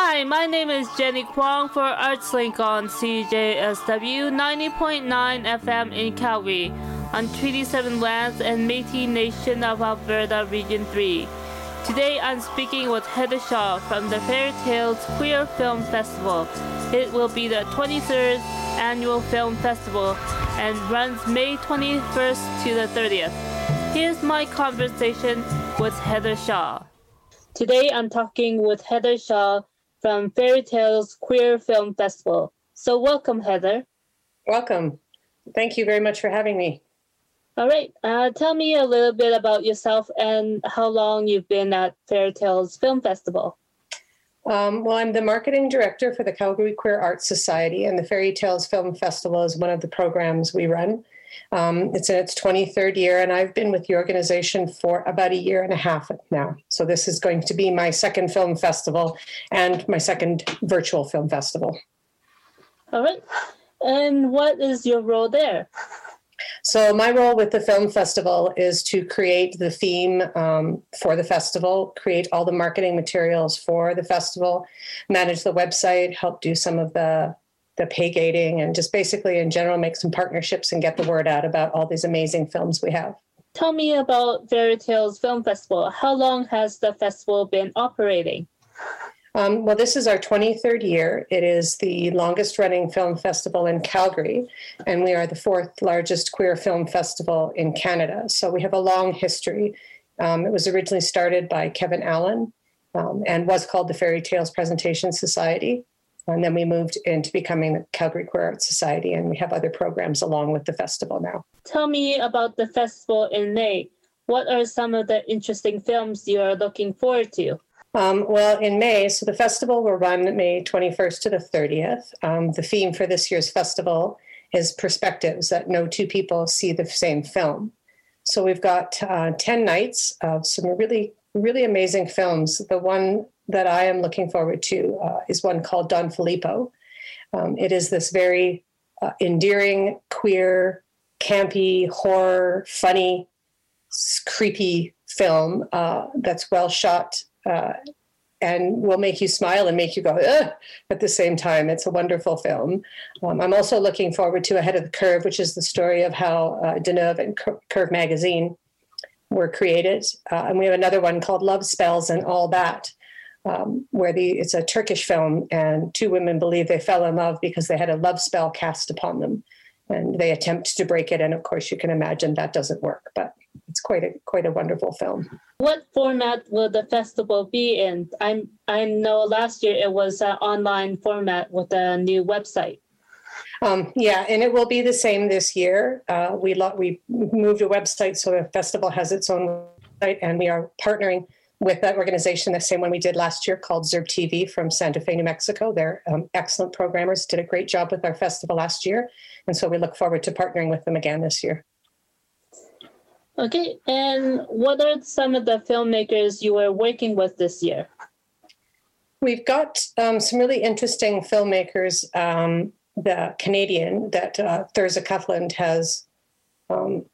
Hi, my name is Jenny Kwong for ArtsLink on CJSW 90.9 FM in Calgary on Treaty 7 lands and Métis Nation of Alberta Region 3. Today I'm speaking with Heather Shaw from the Fairy Tales Queer Film Festival. It will be the 23rd annual film festival and runs May 21st to the 30th. Here's my conversation with Heather Shaw. Today I'm talking with Heather Shaw from Fairy Tales Queer Film Festival. So welcome, Heather. Welcome. Thank you very much for having me. All right. Uh, tell me a little bit about yourself and how long you've been at Fairy Tales Film Festival. Um, well, I'm the marketing director for the Calgary Queer Arts Society, and the Fairy Tales Film Festival is one of the programs we run. Um, it's in its 23rd year, and I've been with the organization for about a year and a half now. So, this is going to be my second film festival and my second virtual film festival. All right. And what is your role there? So, my role with the film festival is to create the theme um, for the festival, create all the marketing materials for the festival, manage the website, help do some of the the pay gating, and just basically in general make some partnerships and get the word out about all these amazing films we have. Tell me about Fairy Tales Film Festival. How long has the festival been operating? Um, well, this is our 23rd year. It is the longest running film festival in Calgary, and we are the fourth largest queer film festival in Canada. So we have a long history. Um, it was originally started by Kevin Allen um, and was called the Fairy Tales Presentation Society. And then we moved into becoming the Calgary Queer Arts Society, and we have other programs along with the festival now. Tell me about the festival in May. What are some of the interesting films you are looking forward to? Um, well, in May, so the festival will run May 21st to the 30th. Um, the theme for this year's festival is perspectives that no two people see the same film. So we've got uh, 10 nights of some really, really amazing films. The one that I am looking forward to uh, is one called Don Filippo. Um, it is this very uh, endearing, queer, campy, horror, funny, creepy film uh, that's well shot uh, and will make you smile and make you go Ugh! at the same time. It's a wonderful film. Um, I'm also looking forward to Ahead of the Curve, which is the story of how uh, Deneuve and Curve magazine were created. Uh, and we have another one called Love Spells and All That, um, where the it's a Turkish film, and two women believe they fell in love because they had a love spell cast upon them, and they attempt to break it. And of course, you can imagine that doesn't work, but it's quite a quite a wonderful film. What format will the festival be in? I'm I know last year it was an online format with a new website. Um, yeah, and it will be the same this year. Uh, we lo- we moved a website so the festival has its own website, and we are partnering with that organization, the same one we did last year called Zerb TV from Santa Fe, New Mexico. They're um, excellent programmers, did a great job with our festival last year. And so we look forward to partnering with them again this year. Okay, and what are some of the filmmakers you were working with this year? We've got um, some really interesting filmmakers. Um, the Canadian that uh, Thirza Cuthand has um,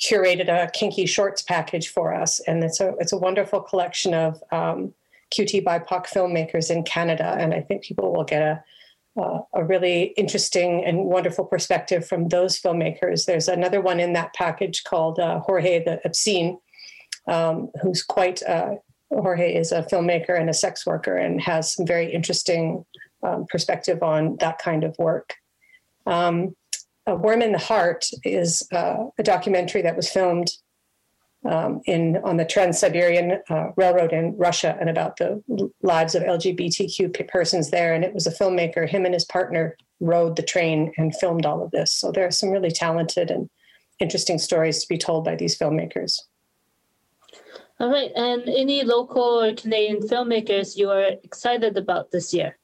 curated a kinky shorts package for us, and it's a it's a wonderful collection of um, QT BIPOC filmmakers in Canada, and I think people will get a uh, a really interesting and wonderful perspective from those filmmakers. There's another one in that package called uh, Jorge the Obscene, um, who's quite uh, Jorge is a filmmaker and a sex worker and has some very interesting um, perspective on that kind of work. Um, a Worm in the Heart is uh, a documentary that was filmed um, in on the Trans-Siberian uh, Railroad in Russia and about the lives of LGBTQ persons there. And it was a filmmaker, him and his partner rode the train and filmed all of this. So there are some really talented and interesting stories to be told by these filmmakers. All right. And any local or Canadian filmmakers you are excited about this year?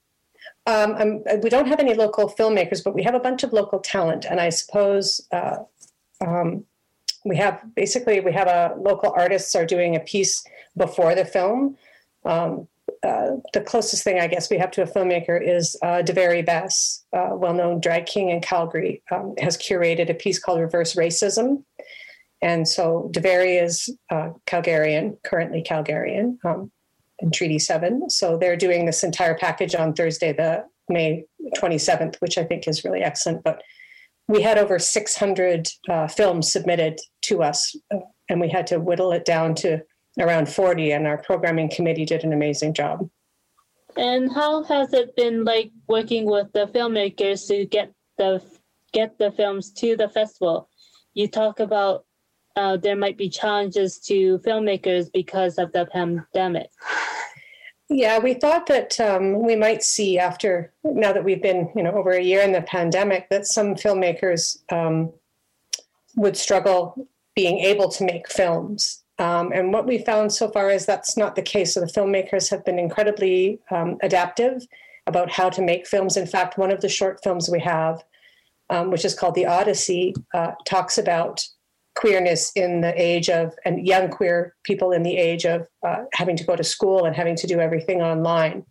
Um, we don't have any local filmmakers, but we have a bunch of local talent, and I suppose uh, um, we have basically we have a local artists are doing a piece before the film. Um, uh, the closest thing I guess we have to a filmmaker is uh, Bess, uh, well-known drag king in Calgary, um, has curated a piece called Reverse Racism. And so Daveri is uh, Calgarian, currently Calgarian. Treaty 7. So they're doing this entire package on Thursday, the May 27th, which I think is really excellent. But we had over 600 uh, films submitted to us, uh, and we had to whittle it down to around 40, and our programming committee did an amazing job. And how has it been like working with the filmmakers to get the get the films to the festival? You talk about uh, there might be challenges to filmmakers because of the pandemic. Yeah, we thought that um, we might see after now that we've been, you know, over a year in the pandemic, that some filmmakers um, would struggle being able to make films. Um, and what we found so far is that's not the case. So the filmmakers have been incredibly um, adaptive about how to make films. In fact, one of the short films we have, um, which is called The Odyssey, uh, talks about queerness in the age of, and young queer people in the age of uh, having to go to school and having to do everything online.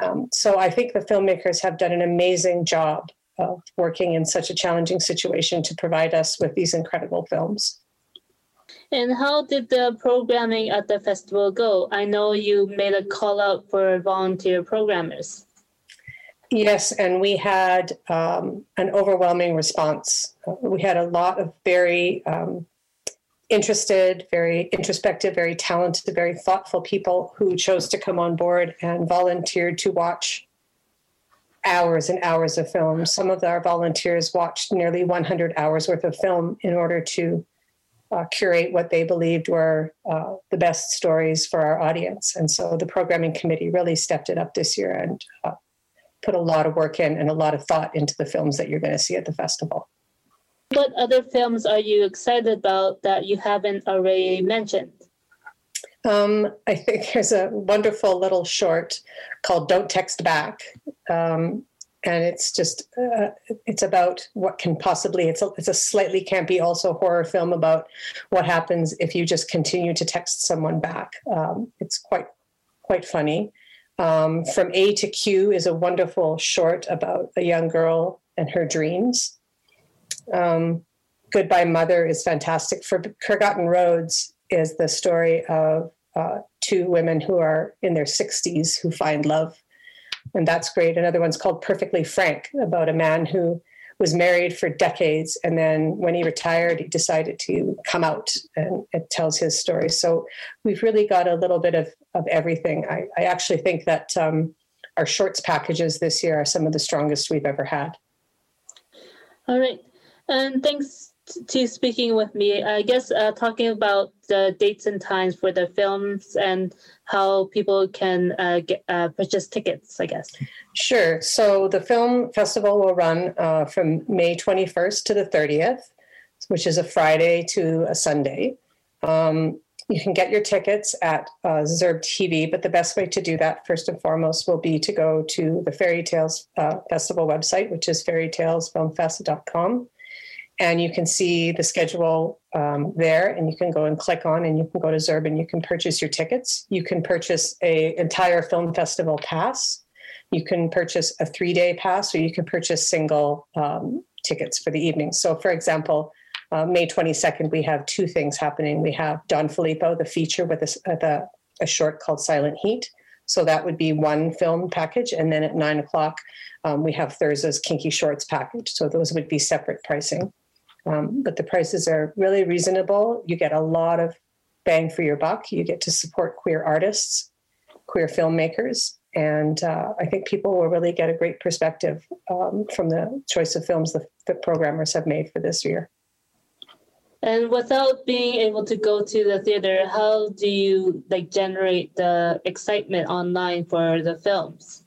Um, so I think the filmmakers have done an amazing job of working in such a challenging situation to provide us with these incredible films. And how did the programming at the festival go? I know you made a call out for volunteer programmers. Yes, and we had um, an overwhelming response. We had a lot of very um, interested, very introspective, very talented, very thoughtful people who chose to come on board and volunteered to watch hours and hours of film. Some of our volunteers watched nearly 100 hours worth of film in order to uh, curate what they believed were uh, the best stories for our audience. And so the programming committee really stepped it up this year and uh, put a lot of work in and a lot of thought into the films that you're going to see at the festival. What other films are you excited about that you haven't already mentioned? Um, I think there's a wonderful little short called "Don't Text Back," um, and it's just uh, it's about what can possibly it's a, it's a slightly campy also horror film about what happens if you just continue to text someone back. Um, it's quite quite funny. Um, From A to Q is a wonderful short about a young girl and her dreams. Um, Goodbye Mother is fantastic. For Forgotten Roads is the story of uh, two women who are in their 60s who find love. And that's great. Another one's called Perfectly Frank about a man who was married for decades. And then when he retired, he decided to come out and it tells his story. So we've really got a little bit of, of everything. I, I actually think that um, our shorts packages this year are some of the strongest we've ever had. All right. And thanks to speaking with me. I guess uh, talking about the dates and times for the films and how people can uh, get, uh, purchase tickets, I guess. Sure. So the film festival will run uh, from May 21st to the 30th, which is a Friday to a Sunday. Um, you can get your tickets at uh, Zurb TV, but the best way to do that, first and foremost, will be to go to the Fairy Tales uh, Festival website, which is fairytalesfilmfest.com and you can see the schedule um, there and you can go and click on and you can go to zurb and you can purchase your tickets. You can purchase a entire film festival pass. You can purchase a three day pass or you can purchase single um, tickets for the evening. So for example uh, may 22nd we have two things happening we have don filippo the feature with a, the, a short called silent heat so that would be one film package and then at nine o'clock um, we have Thirza's kinky shorts package so those would be separate pricing um, but the prices are really reasonable. You get a lot of bang for your buck. You get to support queer artists, queer filmmakers, and uh, I think people will really get a great perspective um, from the choice of films that the programmers have made for this year. And without being able to go to the theater, how do you like generate the excitement online for the films?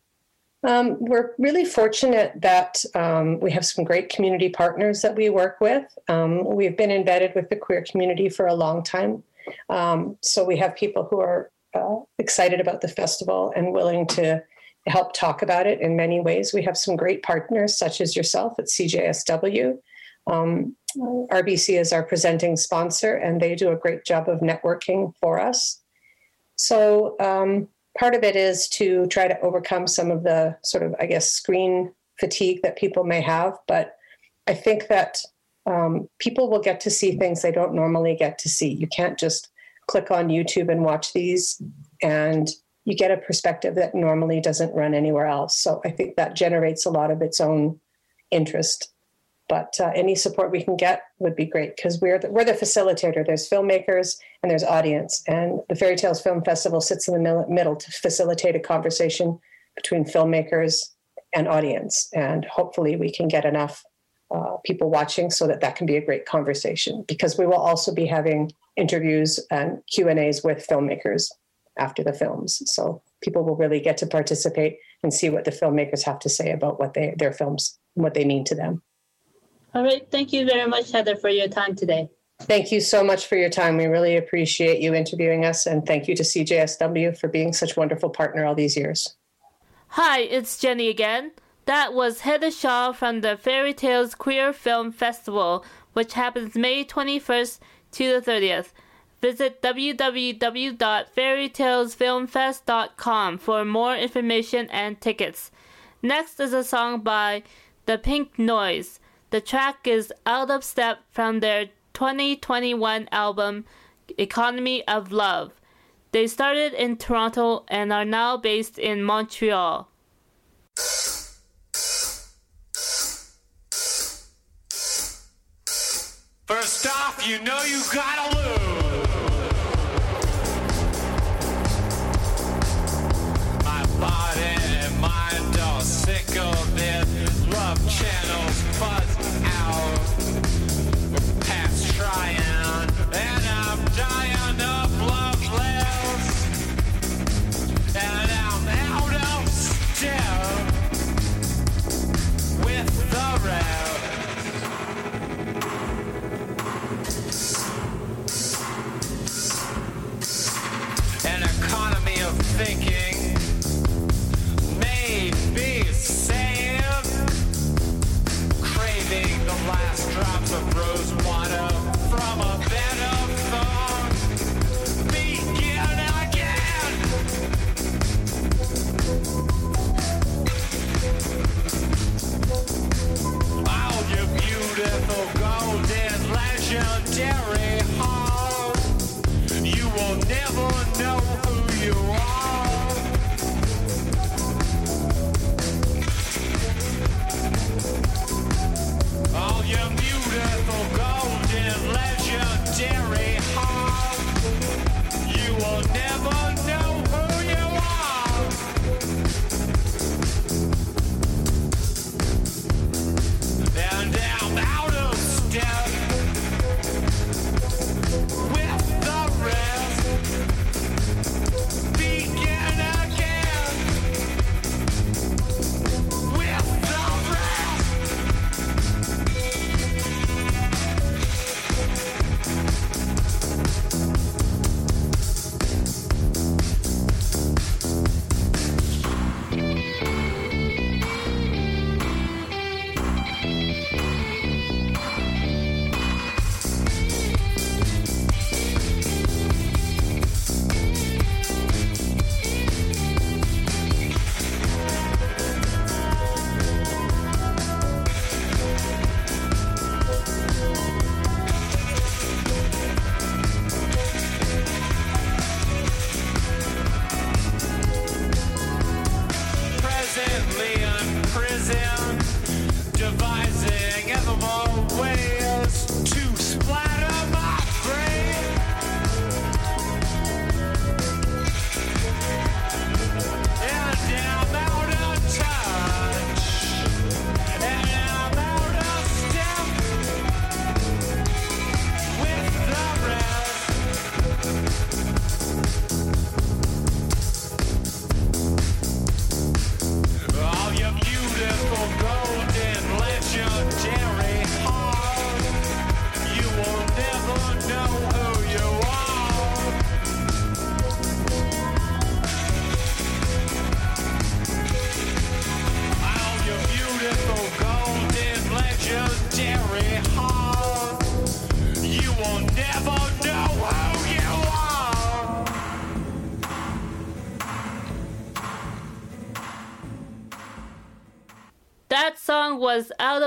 Um, we're really fortunate that um, we have some great community partners that we work with. Um, we've been embedded with the queer community for a long time. Um, so we have people who are uh, excited about the festival and willing to help talk about it in many ways. We have some great partners, such as yourself at CJSW. Um, RBC is our presenting sponsor, and they do a great job of networking for us. So, um, part of it is to try to overcome some of the sort of, I guess, screen fatigue that people may have. But I think that um, people will get to see things they don't normally get to see. You can't just click on YouTube and watch these, and you get a perspective that normally doesn't run anywhere else. So I think that generates a lot of its own interest. But uh, any support we can get would be great because we're the, we're the facilitator. There's filmmakers and there's audience, and the Fairy Tales Film Festival sits in the middle to facilitate a conversation between filmmakers and audience. And hopefully, we can get enough uh, people watching so that that can be a great conversation. Because we will also be having interviews and Q and A's with filmmakers after the films, so people will really get to participate and see what the filmmakers have to say about what they their films, what they mean to them. All right. Thank you very much, Heather, for your time today. Thank you so much for your time. We really appreciate you interviewing us, and thank you to CJSW for being such a wonderful partner all these years. Hi, it's Jenny again. That was Heather Shaw from the Fairy Tales Queer Film Festival, which happens May 21st to the 30th. Visit www.fairytalesfilmfest.com for more information and tickets. Next is a song by The Pink Noise. The track is Out of Step from their 2021 album Economy of Love. They started in Toronto and are now based in Montreal. First off, you know you gotta lose. My body and mind are sick of this. Love channels buzz out.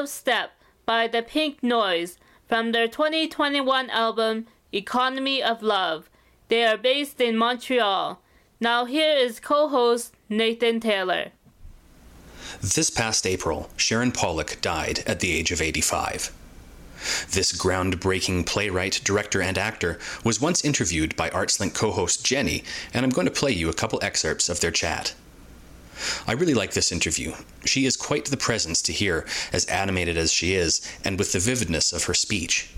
Of Step by The Pink Noise from their 2021 album Economy of Love. They are based in Montreal. Now, here is co host Nathan Taylor. This past April, Sharon Pollock died at the age of 85. This groundbreaking playwright, director, and actor was once interviewed by ArtsLink co host Jenny, and I'm going to play you a couple excerpts of their chat. I really like this interview. She is quite the presence to hear, as animated as she is, and with the vividness of her speech.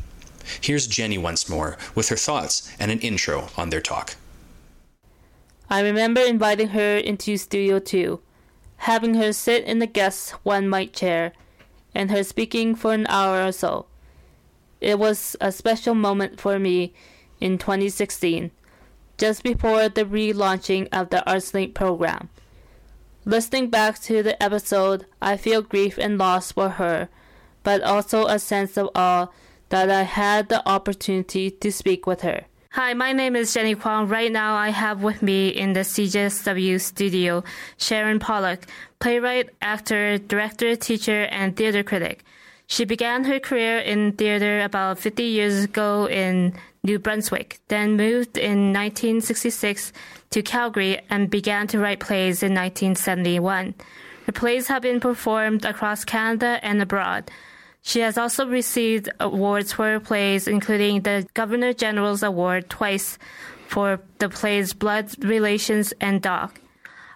Here's Jenny once more, with her thoughts and an intro on their talk. I remember inviting her into Studio 2, having her sit in the guest one mic chair, and her speaking for an hour or so. It was a special moment for me in 2016, just before the relaunching of the ArtsLink program. Listening back to the episode, I feel grief and loss for her, but also a sense of awe that I had the opportunity to speak with her. Hi, my name is Jenny Kwong. Right now, I have with me in the CJSW studio Sharon Pollock, playwright, actor, director, teacher, and theater critic. She began her career in theater about 50 years ago in New Brunswick, then moved in 1966 to Calgary and began to write plays in 1971. Her plays have been performed across Canada and abroad. She has also received awards for her plays, including the Governor General's Award twice for the plays Blood Relations and Doc.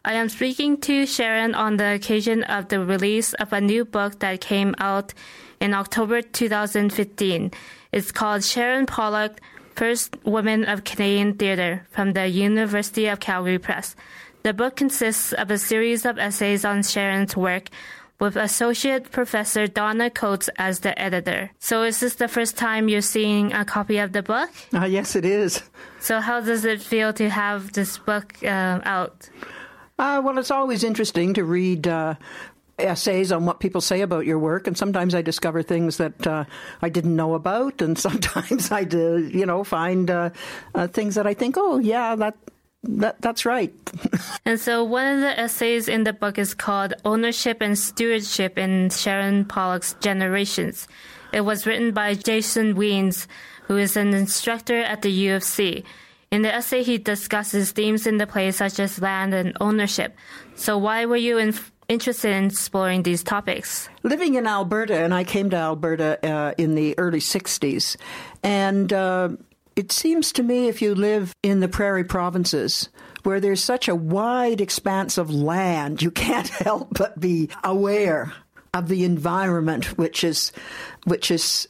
I am speaking to Sharon on the occasion of the release of a new book that came out in October 2015. It's called Sharon Pollock, First Woman of Canadian Theatre from the University of Calgary Press. The book consists of a series of essays on Sharon's work with Associate Professor Donna Coates as the editor. So is this the first time you're seeing a copy of the book? Uh, yes, it is. So how does it feel to have this book uh, out? Uh, well, it's always interesting to read uh, essays on what people say about your work, and sometimes I discover things that uh, I didn't know about, and sometimes I do, you know, find uh, uh, things that I think, oh, yeah, that. That, that's right. And so one of the essays in the book is called Ownership and Stewardship in Sharon Pollock's Generations. It was written by Jason Wiens, who is an instructor at the U of C. In the essay, he discusses themes in the play such as land and ownership. So why were you in, interested in exploring these topics? Living in Alberta, and I came to Alberta uh, in the early 60s, and uh, it seems to me if you live in the prairie provinces, where there's such a wide expanse of land, you can't help but be aware of the environment, which is, which is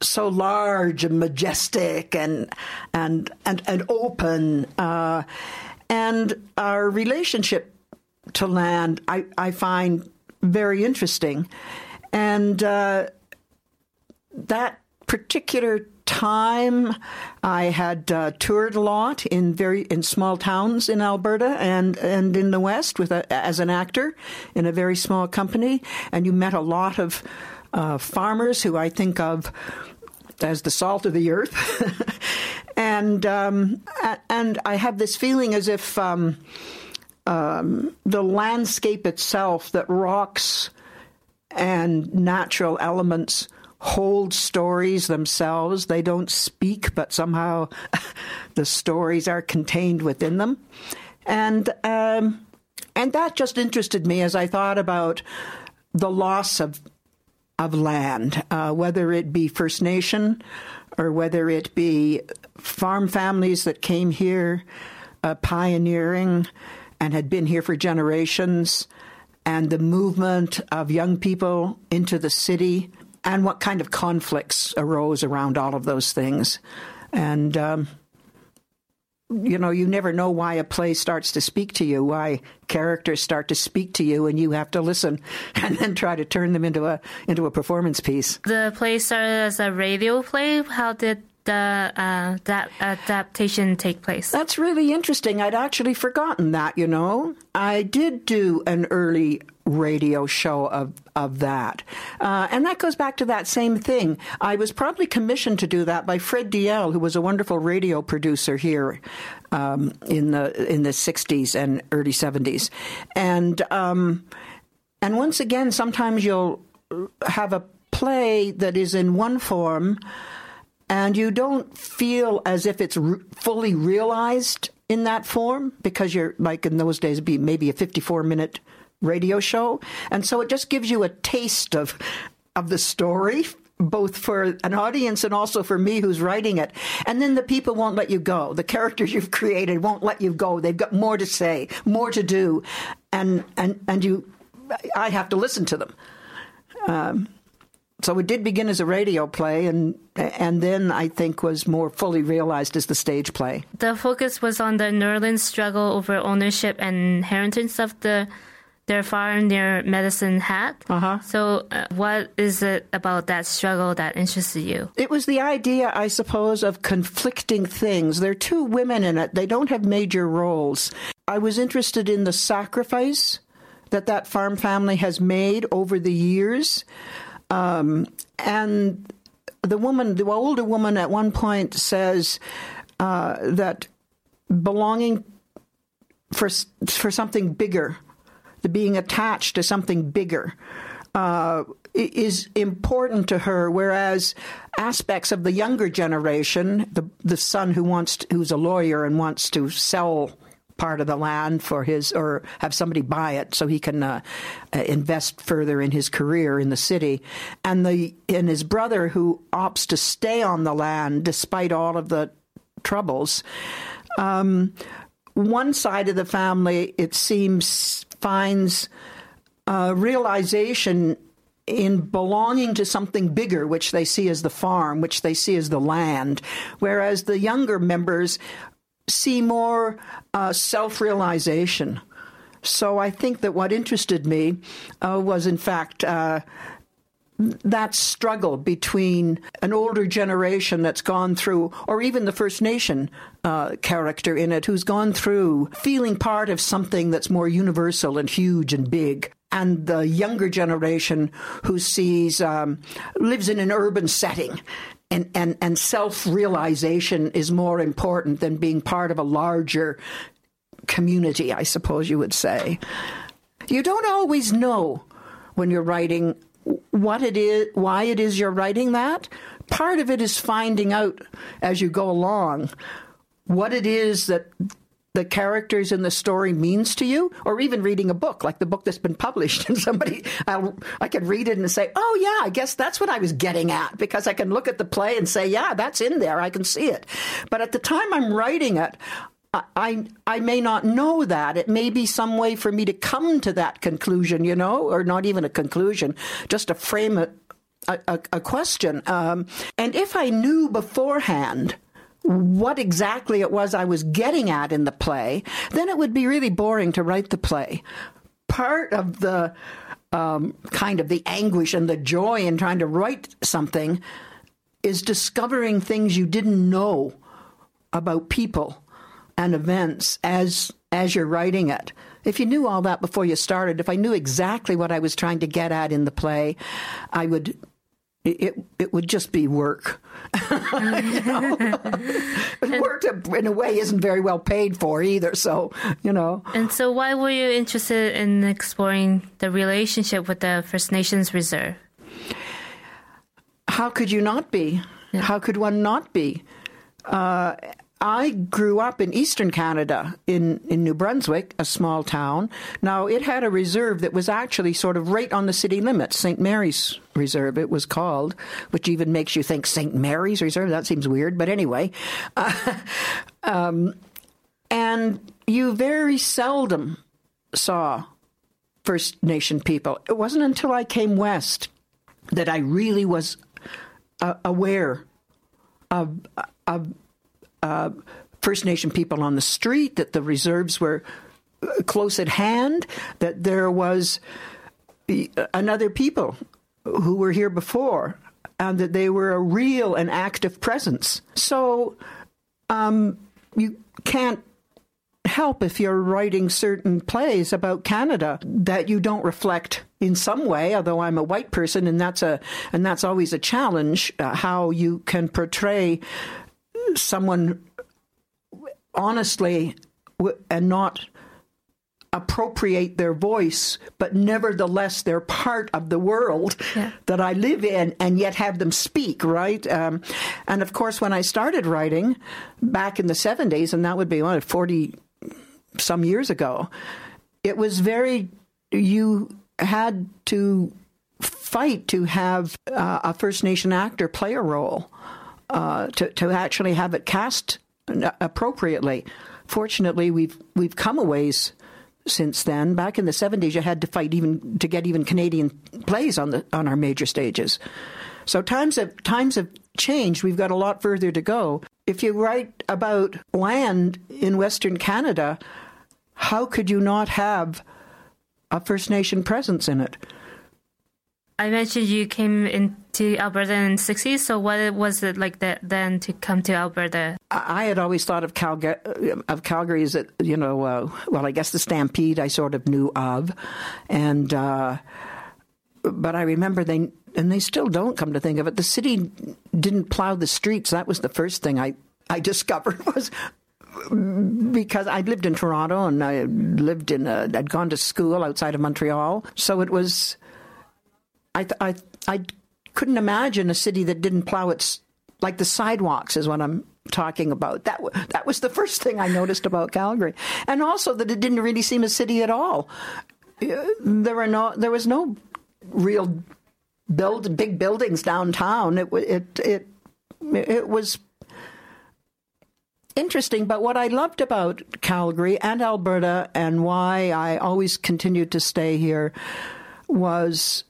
so large and majestic and and and and open, uh, and our relationship to land, I I find very interesting, and uh, that particular time I had uh, toured a lot in very in small towns in Alberta and and in the West with a, as an actor in a very small company, and you met a lot of uh, farmers who I think of as the salt of the earth, and um, and I have this feeling as if um, um, the landscape itself, that rocks and natural elements hold stories themselves. They don't speak, but somehow the stories are contained within them. And um, and that just interested me as I thought about the loss of of land, uh, whether it be First Nation or whether it be farm families that came here uh, pioneering and had been here for generations, and the movement of young people into the city, and what kind of conflicts arose around all of those things. And um, you know, you never know why a play starts to speak to you, why characters start to speak to you, and you have to listen and then try to turn them into a into a performance piece. The play started as a radio play. How did the uh, that adaptation take place? That's really interesting. I'd actually forgotten that. You know, I did do an early radio show of of that, uh, and that goes back to that same thing. I was probably commissioned to do that by Fred Diehl, who was a wonderful radio producer here um, in the in the '60s and early '70s, and um, and once again, sometimes you'll have a play that is in one form and you don't feel as if it's fully realized in that form because you're like in those days, be maybe a 54 minute radio show. And so it just gives you a taste of, of the story both for an audience and also for me who's writing it. And then the people won't let you go. The characters you've created won't let you go. They've got more to say, more to do. And, and, and you, I have to listen to them. Um, so it did begin as a radio play and and then I think was more fully realized as the stage play. The focus was on the Nurlins struggle over ownership and inheritance of the their farm their medicine hat. Uh-huh. So, uh, what is it about that struggle that interested you? It was the idea, I suppose, of conflicting things. There are two women in it. They don't have major roles. I was interested in the sacrifice that that farm family has made over the years. Um, and the woman, the older woman at one point says uh, that belonging for, for something bigger, the being attached to something bigger, uh, is important to her. Whereas aspects of the younger generation, the the son who wants to, who's a lawyer and wants to sell part of the land for his or have somebody buy it so he can uh, uh, invest further in his career in the city. And the and his brother who opts to stay on the land despite all of the troubles um, one side of the family it seems finds realization in belonging to something bigger, which they see as the farm, which they see as the land, whereas the younger members see more uh, self realization. So I think that what interested me uh, was, in fact, uh, that struggle between an older generation that's gone through, or even the First Nation uh, character in it, who's gone through feeling part of something that's more universal and huge and big, and the younger generation who sees um, lives in an urban setting and, and, and self realization is more important than being part of a larger community, I suppose you would say. You don't always know when you're writing what it is, why it is you're writing that. Part of it is finding out as you go along what it is that the characters in the story means to you, or even reading a book like the book that's been published, and somebody I, I can read it and say, "Oh yeah, I guess that's what I was getting at," because I can look at the play and say, "Yeah, that's in there. I can see it." But at the time I'm writing it, I I may not know that. It may be some way for me to come to that conclusion, you know, or not even a conclusion, just to frame a, a, a question. Um, and if I knew beforehand what exactly it was I was getting at in the play, then it would be really boring to write the play. Part of the um, kind of the anguish and the joy in trying to write something is discovering things you didn't know about people and events as as you're writing it. If you knew all that before you started, if I knew exactly what I was trying to get at in the play, I would it it would just be work. work in a way isn't very well paid for either. So you know. And so, why were you interested in exploring the relationship with the First Nations Reserve? How could you not be? Yeah. How could one not be? Uh, I grew up in eastern Canada, in, in New Brunswick, a small town. Now, it had a reserve that was actually sort of right on the city limits, St. Mary's Reserve, it was called, which even makes you think St. Mary's Reserve? That seems weird, but anyway. Uh, um, and you very seldom saw First Nation people. It wasn't until I came west that I really was uh, aware of, of uh, First Nation people on the street, that the reserves were uh, close at hand, that there was uh, another people who were here before, and that they were a real and active presence. So um, you can't help if you're writing certain plays about Canada that you don't reflect in some way although I'm a white person and that's a and that's always a challenge uh, how you can portray someone honestly and not appropriate their voice, but nevertheless they're part of the world Yeah. that I live in, and yet have them speak, right? Um, and of course, when I started writing back in the 70s, and that would be what, 40 some years ago, it was very, you had to fight to have uh, a First Nation actor play a role, uh, to, to actually have it cast appropriately. Fortunately, we've we've come a ways since then. Back in the seventies, you had to fight even to get even Canadian plays on the on our major stages. So times have times have changed. We've got a lot further to go. If you write about land in Western Canada, how could you not have a First Nation presence in it? I mentioned you came into Alberta in the 60s, so what was it like that then to come to Alberta? I had always thought of Calgary, of Calgary as, you know, uh, well, I guess the Stampede I sort of knew of, and uh, but I remember they and they still don't come to think of it. The city didn't plow the streets. That was the first thing I I discovered was because I'd lived in Toronto and I lived in I'd gone to school outside of Montreal, so it was. I I I couldn't imagine a city that didn't plow its like the sidewalks is what I'm talking about. That that was the first thing I noticed about Calgary, and also that it didn't really seem a city at all. Uh, There were no there was no real build big buildings downtown. It it it it was interesting. But what I loved about Calgary and Alberta, and why I always continued to stay here, was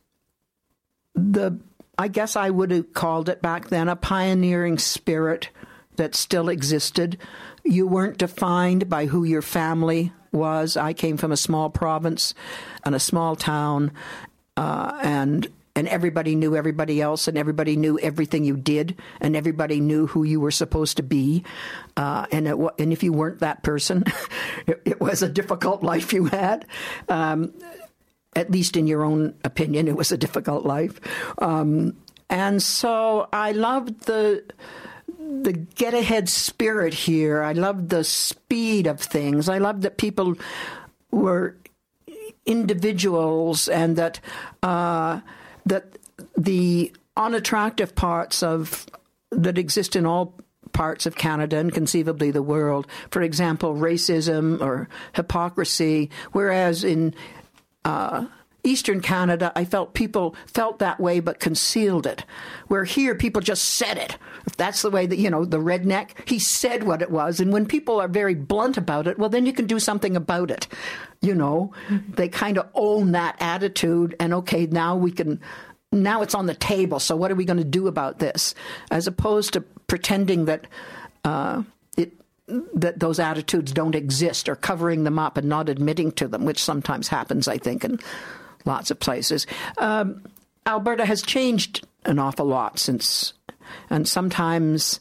the I guess I would have called it back then a pioneering spirit that still existed. You weren't defined by who your family was. I came from a small province and a small town, uh, and and everybody knew everybody else, and everybody knew everything you did, and everybody knew who you were supposed to be. Uh, and it, and if you weren't that person, it, it was a difficult life you had. Um, at least in your own opinion, it was a difficult life. Um, and so I loved the the get ahead spirit here. I loved the speed of things. I loved that people were individuals and that uh, that the unattractive parts of that exist in all parts of Canada and conceivably the world. For example, racism or hypocrisy, whereas in uh, Eastern Canada, I felt people felt that way but concealed it. Where here, people just said it. If that's the way that, you know, the redneck, he said what it was. And when people are very blunt about it, well, then you can do something about it. You know, they kind of own that attitude. And okay, now we can, now it's on the table. So what are we going to do about this? As opposed to pretending that, uh, that those attitudes don't exist or covering them up and not admitting to them, which sometimes happens, I think, in lots of places. Um, Alberta has changed an awful lot since, and sometimes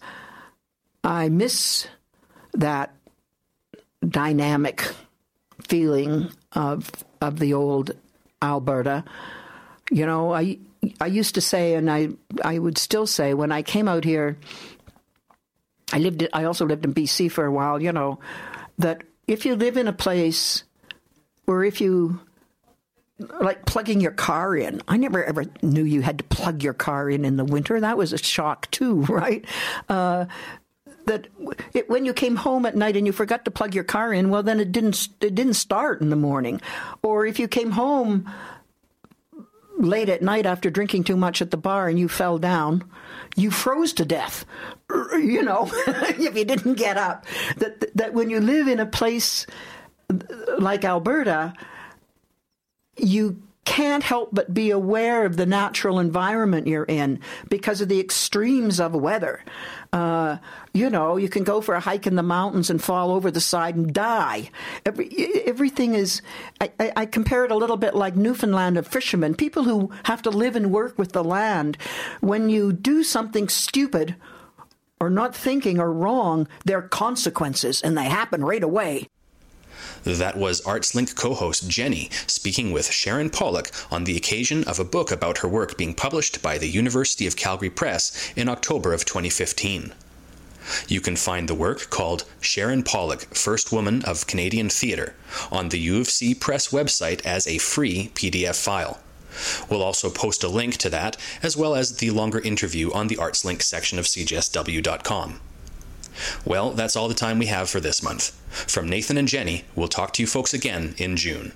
I miss that dynamic feeling of of the old Alberta. You know, I I used to say, and I I would still say, when I came out here, I lived. I also lived in BC for a while. You know, that if you live in a place, where if you like plugging your car in. I never ever knew you had to plug your car in in the winter. That was a shock too, right? Uh, that it, when you came home at night and you forgot to plug your car in, well, then it didn't it didn't start in the morning. Or if you came home late at night after drinking too much at the bar and you fell down, you froze to death. You know, if you didn't get up. That that when you live in a place like Alberta, you can't help but be aware of the natural environment you're in because of the extremes of weather. Uh, you know, you can go for a hike in the mountains and fall over the side and die. Every, everything is, I, I, I compare it a little bit like Newfoundland of fishermen, people who have to live and work with the land. When you do something stupid, or not thinking or wrong, there are consequences and they happen right away. That was ArtsLink co host Jenny speaking with Sharon Pollock on the occasion of a book about her work being published by the University of Calgary Press in October of 2015. You can find the work called Sharon Pollock, First Woman of Canadian Theatre on the U of C Press website as a free PDF file. We'll also post a link to that, as well as the longer interview on the ArtsLink section of CJSW.com. Well, that's all the time we have for this month. From Nathan and Jenny, we'll talk to you folks again in June.